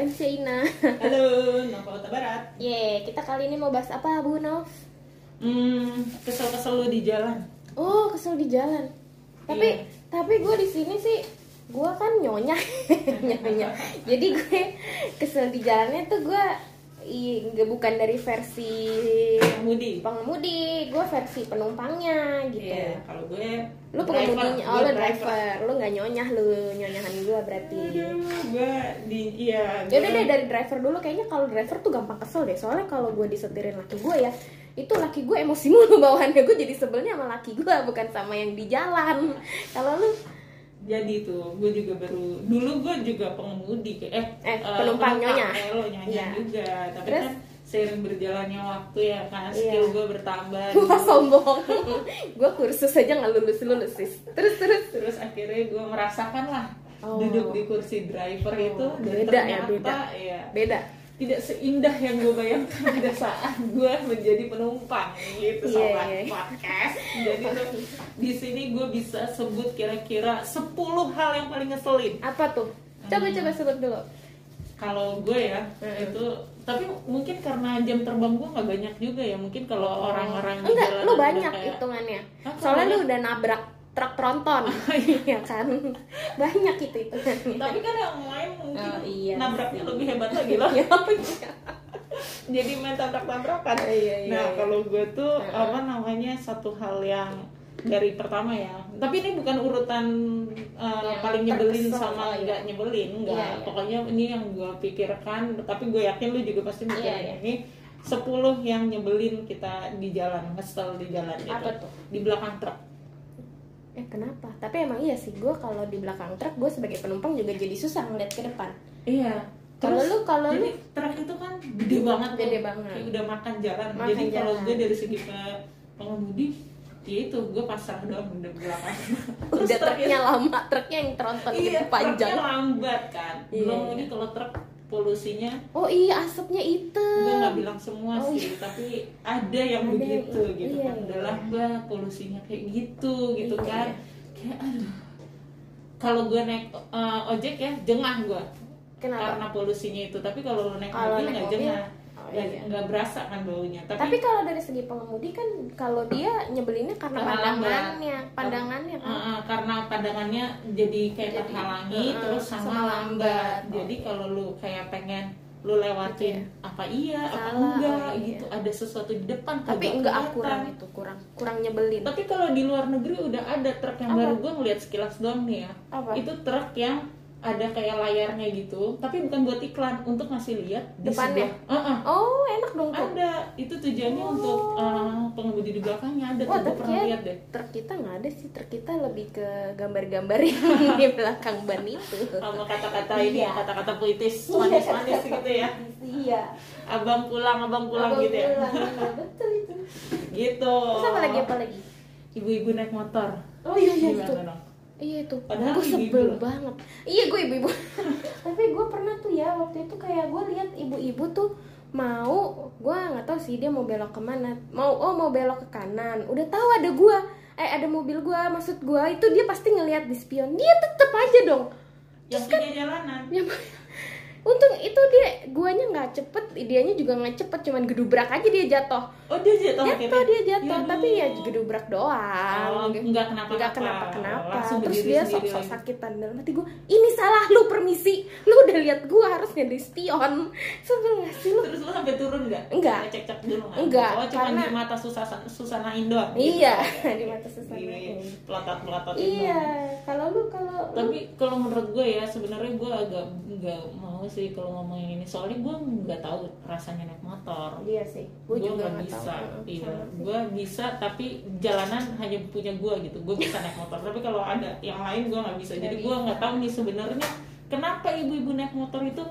Rencina. Halo, Nova Kota Barat. Ye, kita kali ini mau bahas apa, Bu Nov? Hmm, kesel-kesel lu di jalan. Oh, kesel di jalan. Tapi Iya. tapi gue di sini sih gue kan nyonya nyonya jadi gue kesel di jalannya tuh gue bukan dari versi Pengemudi. pengemudi gue versi penumpangnya gitu. Iya, kalau gue lu pengemudinya oh lu driver. lu nggak nyonyah lu nyonyahan gue berarti. Aduh, gue di iya. ya udah gue- deh dari driver dulu. Kayaknya kalau driver tuh gampang kesel deh. Soalnya kalau gue disetirin laki gue ya itu laki gue emosi mulu bawaannya gue jadi sebelnya sama laki gue bukan sama yang di jalan. Kalau lu Jadi tuh, gue juga baru dulu gue juga pengemudi kayak eh, Eh, penumpang nyonya. eh, lo nyonya Iya. juga. Tapi Terus? kan seiring berjalannya waktu ya kan Iya. skill gue bertambah. Wah dulu. sombong Gue kursus aja nggak lulus-lulus sis Terus terus Terus akhirnya gue merasakan lah Oh. duduk di kursi driver itu Oh, dan beda ya, ternyata beda. ya Beda tidak seindah yang gue bayangkan pada saat gue menjadi penumpang gitu Iya, sobat iya. podcast jadi tuh di sini gue bisa sebut kira-kira 10 hal yang paling ngeselin Apa tuh? Coba-coba sebut dulu kalau gue ya Mm-mm. itu tapi mungkin karena jam terbang gue nggak banyak juga ya mungkin kalau orang-orang di Oh. Enggak, lu banyak kayak- hitungannya Soalnya lu udah nabrak truk tronton Iya kan Banyak itu hitungannya tapi kan yang lain mungkin Oh, iya nabraknya sih. lebih hebat lagi loh Iya. jadi main tabrak-tabrakan. Oh, iya, iya, nah iya. kalau gue tuh Heeh. apa namanya satu hal yang dari pertama ya. Tapi ini bukan urutan uh, Yang paling nyebelin sama oh, iya. nggak nyebelin, nggak. Iya, iya. Pokoknya ini yang gue pikirkan. Tapi gue yakin lu juga pasti mikirin Iya, iya. ini. 10 yang nyebelin kita di jalan, ngesel di jalan gitu. Apa tuh? Di belakang truk. Eh kenapa? Tapi emang iya sih Gue kalau di belakang truk Gue sebagai penumpang juga jadi susah ngeliat ke depan Iya. Kalau Terus, lu- kalau lu- truk itu kan gede banget, Gede tuh. banget. Kayak udah makan jalan. Makan jadi kalau gue dari segi pe- pengemudi, ya itu gue pasrah doang di belakang. Udah truk truknya lama Truknya yang tronton iya, gitu panjang truknya lambat kan. Iya, Belum iya. ini kalau truk polusinya, Oh iya asapnya gue hitam nggak bilang semua Oh, sih, tapi ada yang Ada yang- begitu gitu iya, kan. iya. Udah lambat, polusinya kayak gitu gitu Iya, kan. iya. Kayak aduh. Kalau gue naik uh, ojek ya, jengah gue Kenapa? karena polusinya itu tapi kalau naik Kalau mobil nggak jengah nggak iya. nggak berasa kan baunya tapi, Tapi kalau dari segi pengemudi kan kalau dia nyebelinnya karena pandangannya, pandangannya kan. uh, uh, karena pandangannya jadi kayak Jadi, terhalangi uh, terus sama, sama lambat. Oh, jadi iya. kalau lu kayak pengen lu lewatin Iya. apa iya apa Salah, enggak oh, iya. gitu ada sesuatu di depan Tapi enggak kelihatan. kurang itu, kurang kurang nyebelin. tapi kalau di luar negeri udah ada truk yang Apa? baru gue ngeliat sekilas doang nih ya Apa? itu truk yang ada kayak layarnya gitu tapi bukan buat iklan untuk ngasih lihat Depannya? sebelah- Uh-uh. Oh, enak dong tuh. ada itu tujuannya Oh. untuk uh, pengemudi di belakangnya ada Wah, tuh pernah ya lihat deh truk kita nggak ada sih, truk kita lebih ke gambar-gambar yang di belakang ban itu. sama kata-kata ini Iya. kata-kata puitis manis-manis gitu ya Iya. abang pulang abang pulang Abang gitu ya pulang, iya, betul itu. gitu Terus apa lagi apa lagi? ibu-ibu naik motor Oh iya iya itu. gimana dong Iya itu, Padahal gue ibu-ibu sebel loh. banget. Iya gue ibu-ibu. Tapi gue pernah tuh ya waktu itu kayak gue lihat ibu-ibu tuh mau, gue nggak tahu sih dia mau belok ke mana. Mau oh mau belok ke kanan. Udah tahu ada gue, eh ada mobil gue. Maksud gue itu dia pasti ngelihat di spion. Dia tetep aja dong. yang punya jalanan Ya, untung itu dia guanya nggak cepet, dianya juga nggak cepet, cuman gedubrak aja dia jatuh. oh dia jatuh Jatuh dia jatuh, Yaduh. tapi ya gedubrak doang. Oh, nggak kenapa-napa. nggak kenapa kenapa Langsung terus dia sok sok sakitan dalam hati gue ini salah lu permisi. Lu udah lihat gue harusnya di spion. Sebel gak sih lu? Terus lu sampai turun nggak? Enggak. cek-cek dulu nggak Enggak, oh cuma karena- di mata susana susanain doang iya di mata sesama Iya, pelotot-pelotot iya kalau lu kalau tapi kalau menurut gue ya sebenarnya gue agak nggak mau sih kalau ngomongin ini. Soalnya gue nggak tahu rasanya naik motor. Iya sih. Gue juga nggak nggak bisa. iya. gue bisa tapi jalanan hanya punya gue gitu. Gue bisa naik motor. Tapi kalau ada yang lain gue nggak bisa. Jadi gue nggak tahu nih sebenarnya kenapa ibu-ibu naik motor itu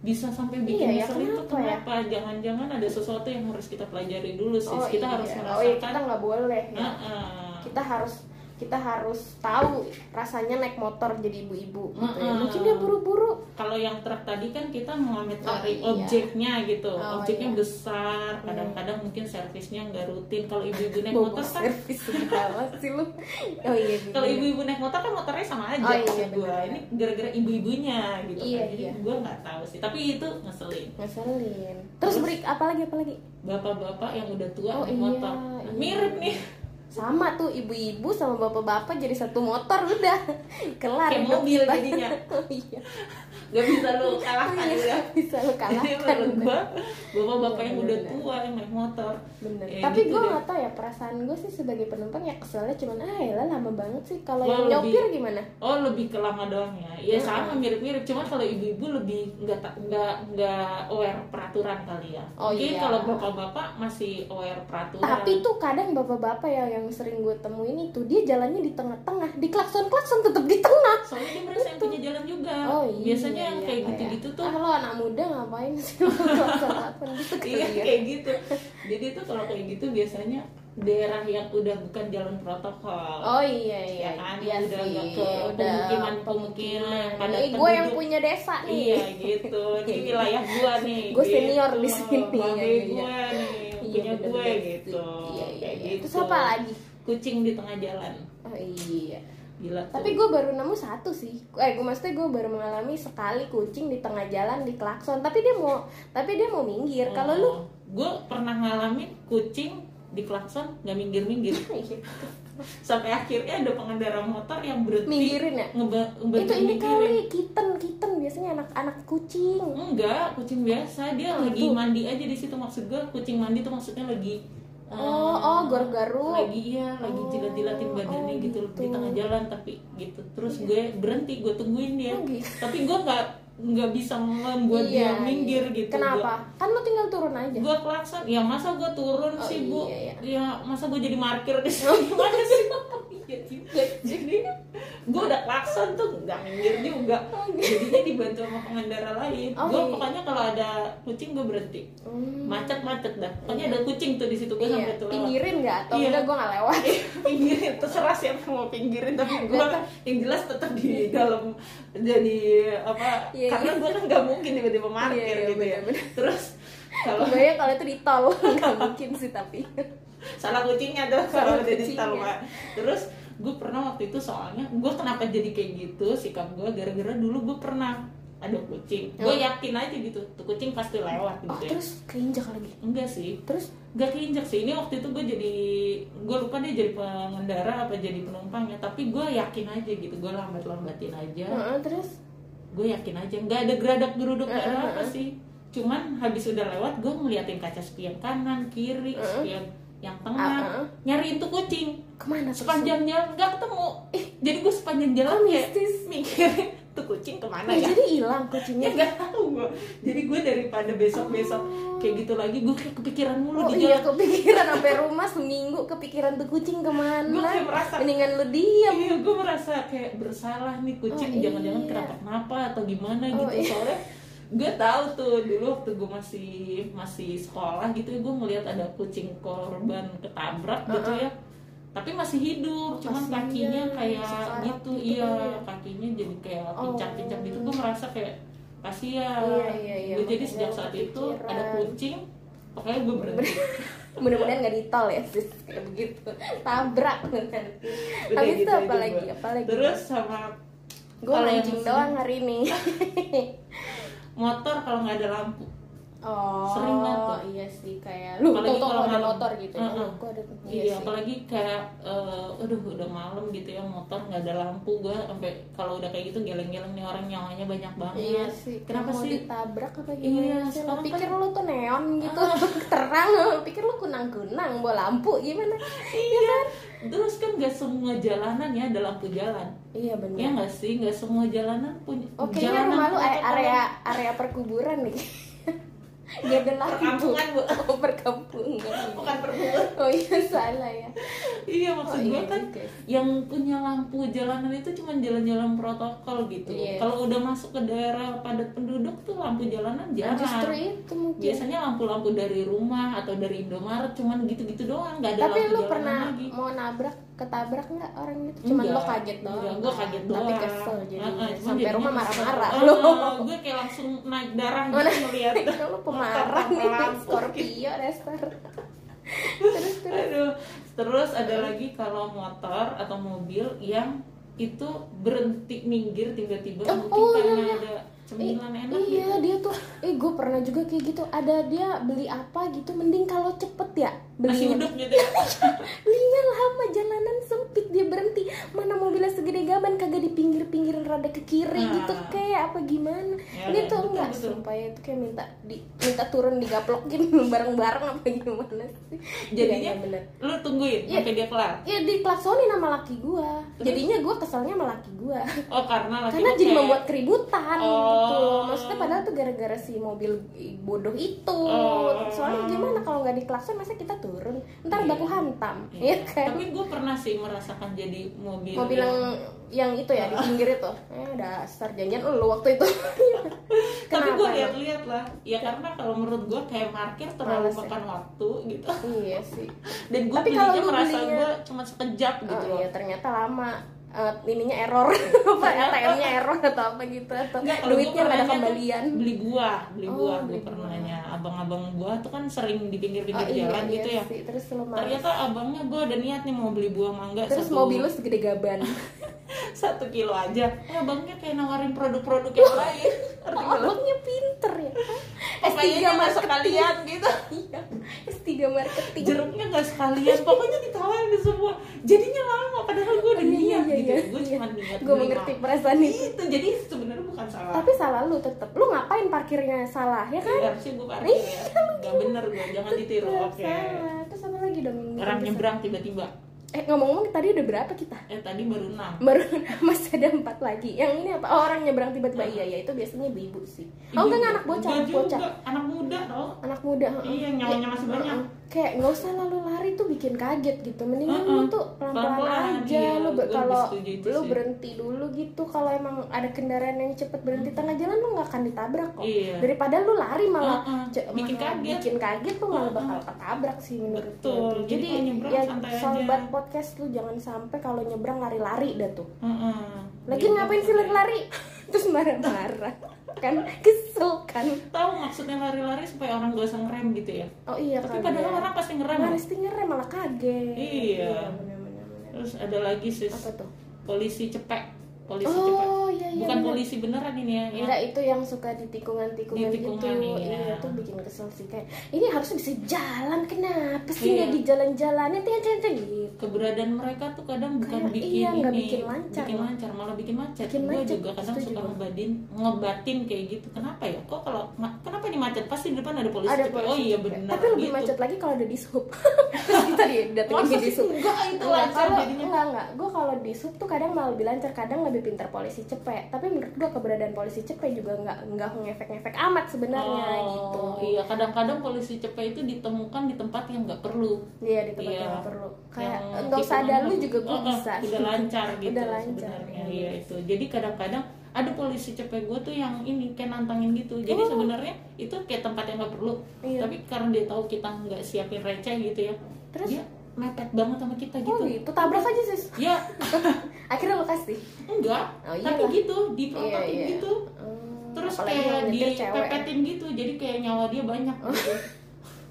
bisa sampai Iya bikin ya, nyesel itu kenapa ya? jangan-jangan ada sesuatu yang harus kita pelajari dulu sih. Oh kita iya. harus oh iya merasakan kita nggak boleh ya. Heeh. kita harus kita harus tahu rasanya naik motor jadi ibu-ibu gitu ya. Mungkin dia buru-buru. Kalau yang truk tadi kan kita ambil Oh, iya. objeknya gitu. Oh, objeknya iya. besar kadang-kadang mungkin servisnya nggak rutin. Kalau ibu-ibu naik bobo motor kan servis sih lu. Oh iya kalau iya. ibu-ibu naik motor kan motornya sama aja Oh, iya, gua. ini gara-gara ibu-ibunya gitu Iya, kan. Jadi iya. gue nggak tahu sih. Tapi itu ngeselin. Ngeselin. Terus Terus? beri apalagi apalagi bapak-bapak yang udah tua Oh, naik iya, motor. Iya. mirip nih sama tuh ibu-ibu sama bapak-bapak jadi satu motor udah. Kelar Kayak mobil jadinya. oh, iya nggak bisa lu kalahkan Iya, ya bisa lu kalahkan menurut udah. gua bapak-bapak Iya, yang udah tua yang naik motor bener Ya, tapi gitu gue nggak tau ya perasaan gue sih sebagai penumpang ya keselnya cuman ah ya lama banget sih kalau yang lebih- nyopir gimana Oh lebih ke lama doang ya? Ya Hmm. sama mirip-mirip, cuman kalau ibu-ibu lebih nggak nggak nggak aware peraturan kali ya. Oh, Mungkin iya. kalau bapak-bapak masih aware peraturan. tapi tuh kadang bapak-bapak ya yang sering gue temuin itu dia jalannya di tengah-tengah di klakson klakson tetap di tengah soalnya dia merasa yang punya jalan juga. oh iya Biasanya yang iya, kayak kayak, gitu-gitu tuh, ah lo anak muda ngapain sih gitu iya ya. kayak gitu. Jadi tuh kalau kayak gitu biasanya daerah yang udah bukan jalan protokol. Oh iya iya, Ya kan, iya udah sih, ke udah pemukiman-pemukiman yang padat Nih gue yang punya desa nih. Iya gitu, ini wilayah gua nih. Senior gitu. di sini, Babe iya, iya. gua nih, Iya, punya bener, gue bener gitu. Iya iya Kayak iya. gitu. Terus apa lagi? Kucing di tengah jalan. Oh iya. Gila. Tapi gue baru nemu satu sih. Eh, gue maksudnya gue baru mengalami sekali kucing di tengah jalan di klakson. Tapi dia mau, tapi dia mau minggir. Kalau lu, gue pernah ngalamin kucing di klakson nggak minggir-minggir sampai akhirnya ada pengendara motor yang berhenti minggirin ya? ngeba ngebantu Itu ini kali kitten, kitten biasanya anak-anak kucing. enggak kucing biasa dia Oh, lagi itu. mandi aja di situ maksud gue kucing mandi tuh maksudnya lagi Oh, oh, garuk-garuk. lagi iya lagi jilat-jilatin badannya oh, gitu, gitu. di tengah jalan tapi gitu terus gue berhenti gue tungguin dia Oh, gitu. tapi gue nggak nggak bisa membuat Iya, dia minggir iya. gitu Kenapa? Kan lu tinggal turun aja. gue klakson ya masa gue turun Oh, sih bu iya, ya masa gue jadi parkir di sini gimana sih Iya, juga. jadi gue udah klakson tuh nggak minggir juga jadinya dibantu sama pengendara lain Oh, gue iya. pokoknya kalau ada kucing gue berhenti Hmm. macet-macet dah pokoknya ada kucing tuh di situ gue Iya, sampai tuh pinggirin nggak? Atau Iya. udah gue nggak lewat? pinggirin terserah siapa mau pinggirin tapi gue yang jelas tetap di dalam jadi apa Iya, karena gue kan nggak mungkin tiba-tiba parkir Iya, iya, gitu ya bener-bener. terus kalau Kebayang kalau itu di tol nggak mungkin sih tapi. salah kucingnya tuh kalau udah di. Pak. terus gue pernah waktu itu soalnya gue kenapa jadi kayak gitu sikap gue gara-gara dulu gue pernah ada kucing. Gue Hmm. yakin aja gitu tuh kucing pasti lewat gitu Oh ya. terus keinjak lagi. enggak sih. Terus? Gak keinjak sih. Ini waktu itu gue jadi gue lupa dia jadi pengendara apa jadi penumpang ya tapi gue yakin aja gitu gue lambat lambatin aja. Heeh, terus? Gue yakin aja. Nggak ada geradak geruduk nggak ada apa sih. Cuman habis udah lewat gue ngeliatin kaca spion kanan kiri Heeh. spion yang Ah, tengah. Heeh. nyariin tuh kucing ke mana terus? sepanjang jalan nggak ketemu eh jadi gue sepanjang jalan Kok kayak mistis? mikirin tuh kucing ke mana ya jadi hilang ya kucingnya. nggak tahu gue jadi gue daripada besok besok kayak gitu lagi gue kayak kepikiran mulu Oh di iya jalan kepikiran sampai rumah seminggu kepikiran tuh kucing ke mana? Gua kayak merasa- Mendingan lu diam. Iya, gue merasa kayak bersalah nih kucing Oh, jangan-jangan iya. kenapa kenapa atau gimana Oh, gitu iya. soalnya gue tahu tuh dulu waktu gue masih masih sekolah gitu gue ngelihat ada kucing korban ketabrak gitu Uh-uh. ya tapi masih hidup Oh, cuman kakinya kayak Sekarat gitu gitu iya ya. kakinya jadi kayak Oh. pincang-pincang gitu gue merasa kayak kasihan Iya, iya, iya. gue jadi sejak saat itu kepikiran. ada kucing pokoknya gue berhenti Mudah-mudahan nggak di tol ya sis kayak begitu. Tabrak kan. Udah Habis itu gitu apa lagi? Apa lagi? terus sama gue mancing doang hari ini. motor kalau nggak ada lampu Oh, Sering banget tuh. iya sih kayak lu Apalagi kalau ada motor gitu ya. Heeh. Oh, gua ada. Iya, sih. apalagi kayak eh, aduh udah malam gitu ya motor nggak ada lampu gua sampai kalau udah kayak gitu geleng-geleng nih orang nyawanya banyak banget. Iya sih. Kenapa mau sih? ditabrak apa Iya, gimana sih? Lo sekarang pikir kan- lu tuh neon gitu, terang. Lo pikir lu kunang-kunang bawa lampu gimana? Iya. Terus kan nggak semua jalanan ya ada lampu jalan. Iya benar. Ya nggak sih, nggak semua jalanan punya. Oh kayaknya jalanan rumah lu area area perkuburan nih. Ada lampu. Perkampungan, Bu. Oh perkampungan. bukan perbulan. Oh iya salah ya. Iya maksud Oh, gue iya kan juga yang punya lampu jalanan itu cuma jalan-jalan protokol gitu. Iya. kalau udah masuk ke daerah padat penduduk tuh lampu jalanan Nah, jarang. justru itu mungkin. Biasanya lampu-lampu dari rumah atau dari Indomaret cuman gitu-gitu doang nggak ada tapi lampu lu jalanan pernah lagi. mau nabrak ketabrak nggak orang itu? Cuman Enggak. lo kaget doang. Enggak, gue kaget doang. tapi kesel jadi. Heeh, cuman sampai rumah marah-marah. Ah, lo gue kayak langsung naik darah gitu ngeliat. Lu pemarah nih lampu. Scorpio dasar terus terus. Aduh. Terus ada lagi kalau motor atau mobil yang itu berhenti minggir tiba-tiba Oh, mungkin oh, karena iya, iya. ada cemilan enak iya gitu. dia tuh eh gue pernah juga kayak gitu ada dia beli apa gitu mending kalau cepet ya Masih belinya hidup gitu ya. belinya lama jalanan sempit dia berhenti mana mobilnya segede gaban kagak di pinggir-pinggiran rada ke kiri Nah. gitu kayak apa gimana Ya, dia ya, tuh betul, enggak betul. sumpah ya itu kayak minta di minta turun digaplokin bareng-bareng apa gimana sih Jadinya Iya, iya, bener lu tungguin Iya. sampai dia kelar. ya diklaksonin sama laki gua jadinya gua keselnya sama laki gua Oh karena laki karena jadi kayak- membuat keributan Oh. gitu maksudnya padahal tuh gara-gara si mobil bodoh itu Oh. soalnya gimana kalau nggak diklakson masa kita turun ntar Iya. baku hantam Iya. ya kan Tapi gue pernah sih merasakan jadi mobil. mobil yang yang itu ya di pinggir itu eh dasar janjian lu waktu itu Tapi gue lihat-lihat lah. Ya karena kalau menurut gue kayak parkir terlalu Males ya? makan waktu gitu. iya sih Dan gue Tapi kalau merasa belinya- gue cuma sekejap gitu oh loh. iya ternyata lama Eh, ininya error. Apa ATM-nya error atau apa gitu atau kalau duitnya nggak ada kembalian. beli buah beli Oh, buah beli pernahnya abang-abang buah tuh kan sering di pinggir-pinggir Oh, iya, jalan iya gitu ya. sih. terus ternyata abangnya gue ada niat nih mau beli buah mangga terus satu, mobil lu segede gaban. satu kilo aja. Eh abangnya kayak nawarin produk-produk yang lain. Oh, nggak lu? abangnya pinter ya? Pokoknya S3 nggak marketing. sekalian gitu? Iya, S3 marketing. Jeruknya nggak sekalian pokoknya ditawarin semua. Jadinya lama iya, iya, gue iya. cuma niat gue mengerti perasaan itu. Itu jadi sebenarnya bukan salah. Tapi salah lu tetep. Lu ngapain parkirnya? Salah ya kan? Iya, harusnya gue parkir ya. nggak bener gue jangan ditiru oke. Salah terus apa lagi dong? Orang nyebrang tiba-tiba. Eh ngomong-ngomong tadi udah berapa kita? Eh tadi baru enam. Baru masih ada empat lagi. Yang ini apa? Oh, orang nyebrang tiba-tiba. Iya ya itu biasanya ibu sih. Oh enggak enggak, anak bocah anak bocah. anak muda tau. Anak muda. Iya, nyawanya masih Heeh. banyak. Kayak nggak usah lalu lari tuh bikin kaget gitu mendingan Heeh. lu tuh pelan-pelan aja iya. lu kalau lu berhenti dulu gitu kalau emang ada kendaraan yang cepet berhenti tengah jalan lu nggak akan ditabrak kok Iya. daripada lu lari malah Heeh. ce- Bikin malah kaget. bikin kaget tuh malah bakal ketabrak sih menurut Betul. gue Jadi jadi ya santai aja. sobat podcast lu jangan sampai kalau nyebrang lari-lari dah tuh Heeh. lagi Gitu. ngapain sih lari-lari terus marah-marah kan kesel kan. Tahu maksudnya lari-lari supaya orang gak usah ngerem gitu ya? Oh iya tapi kali padahal orang pasti ngerem. Mesti ngerem malah kaget. Iya. bener-bener bener. terus ada lagi sis. Apa tuh? Polisi cepek. Polisi oh iya iya bukan bener. polisi beneran ini ya yang Enggak itu yang suka di tikungan-tikungan Di gitu. tikungan, iya. Iya tuh bikin kesel sih kayak Ini harusnya bisa jalan Kenapa sih Iya. nggak di jalan-jalan Itu yang gitu. Keberadaan mereka tuh kadang bukan Kayak, bikin iya, ini bikin lancar bikin lancar malah bikin macet. Bikin gue macet, juga kadang suka gua. ngebadin ngebatin kayak gitu. Kenapa ya? Kok kalau kenapa ini macet? Pasti di depan ada polisi Ada cepet. polisi oh iya benar Tapi lebih gitu. macet lagi kalau ada di sub. Terus kita didatengin Masa di sub. Enggak, itu lancar jadinya. Enggak, enggak. Gue kalau di sub tuh kadang malah lebih lancar. Kadang lebih pintar polisi cepet Tapi menurut gue keberadaan polisi cepet juga nggak nggak ngefek-ngefek amat sebenarnya oh, gitu. iya kadang-kadang polisi cepet itu ditemukan di tempat yang nggak perlu. Iya di tempat Iya. yang nggak perlu. Kayak nggak usah ada lu juga gue oh, oh, bisa. udah lancar gitu Udah lancar sebenarnya. iya. Itu. Jadi kadang-kadang ada polisi cepet gue tuh yang ini kayak nantangin gitu. Jadi sebenarnya itu kayak tempat yang nggak perlu. Oh. Iya. tapi karena dia tahu kita nggak siapin receh gitu ya Terus? dia mepet banget sama kita Oh gitu. gitu, tabrak aja sis. Ya Akhirnya lo kasih enggak Oh, tapi iyalah. gitu diprototin Iya, iya. gitu. Hmm, terus apalagi kayak nyetir cewek. dipepetin gitu jadi kayak nyawa dia banyak gitu.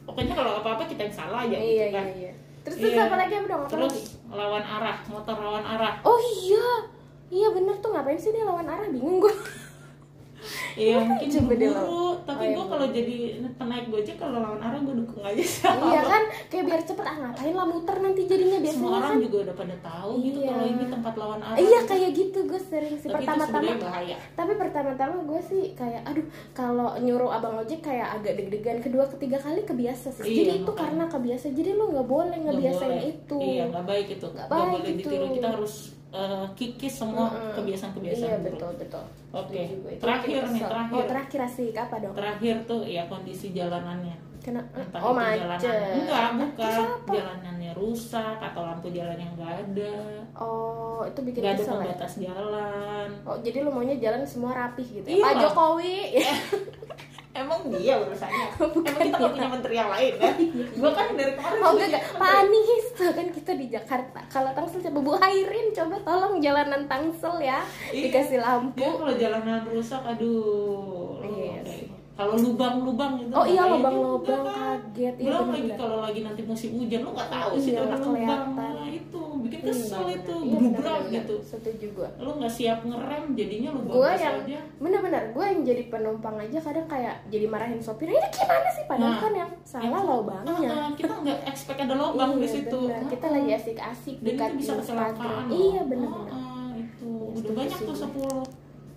Pokoknya kalau apa-apa kita yang salah aja Iya gitu iya kan. iya Terus terus Iya. apa lagi apa dong? Terus lagi? lawan arah motor lawan arah. Oh iya. Iya bener tuh. Ngapain sih dia lawan arah? Bingung gue Iya mungkin Coba lawan. tapi Oh, iya, gue kalau jadi penaik gojek kalau lawan arah gue dukung aja sih. Iya kan Kayak biar cepet ah ngapain lah muter nanti jadinya biasanya semua orang kan. juga udah pada tahu gitu Iya. kalau ini tempat lawan arah Iya kayak gitu gue sering sih. Itu Pertama-tama tapi pertama-tama gue sih kayak aduh kalau nyuruh abang ojek kayak agak deg-degan kedua ketiga kali kebiasa sih. Iya, jadi itu makanya. karena kebiasa. Jadi lu nggak boleh ngebiasain itu. Iya nggak baik itu. Nggak boleh itu. ditiru kita harus eh, kikis semua Mm-mm. kebiasaan-kebiasaan iya buruk. betul betul. Oke. Itu. Terakhir nih, terakhir. oh terakhir asik apa dong? Terakhir tuh ya kondisi jalanannya. Kena, entah oh itu macet. jalanan enggak bukan. jalanannya rusak atau lampu jalan yang enggak ada. Oh itu bikin nggak ada ya? pembatas jalan. Oh jadi lu maunya jalan semua rapih gitu ya? Iya. Pak Jokowi emang dia urusannya Bukan emang kita nggak punya menteri yang lain kan gua kan dari kemarin Oh enggak. Pak Anies tuh kan kita di Jakarta. Kalau Tangsel coba Bu Hairin coba tolong jalanan Tangsel ya. Iya. Dikasih lampu. dia kalau jalanan rusak aduh Iya Oke. sih. kalau lubang-lubang gitu Oh iya bahaya lubang-lubang kan. kaget iya belum lagi kalau lagi nanti musim hujan lu nggak tahu sih Iya, nggak lubang kelihatan. Bikin kesel benar-benar. itu Iya, benar-benar. gitu. Setuju gua. lu nggak siap ngerem jadinya lu Gue yang aja. benar-benar gue yang jadi penumpang aja kadang kayak jadi marahin sopir ini gimana sih? Padahal Nah, kan yang salah Itu, lobangnya. Ah, ah, kita nggak expect ada lobang di Iya, situ. benar. kita Ah, lagi asik-asik dan itu bisa kecelakaan iya benar-benar. Ah, ah, itu. Udah banyak tuh. 10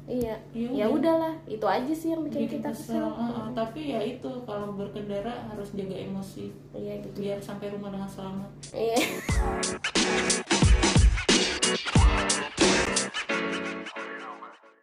iya. Ya ya udah. udahlah itu aja sih yang bikin bikin kita kesel. kesel. Ah, ah, tapi ya itu kalau berkendara harus jaga emosi. Iya gitu. Biar sampai rumah dengan selamat. Iya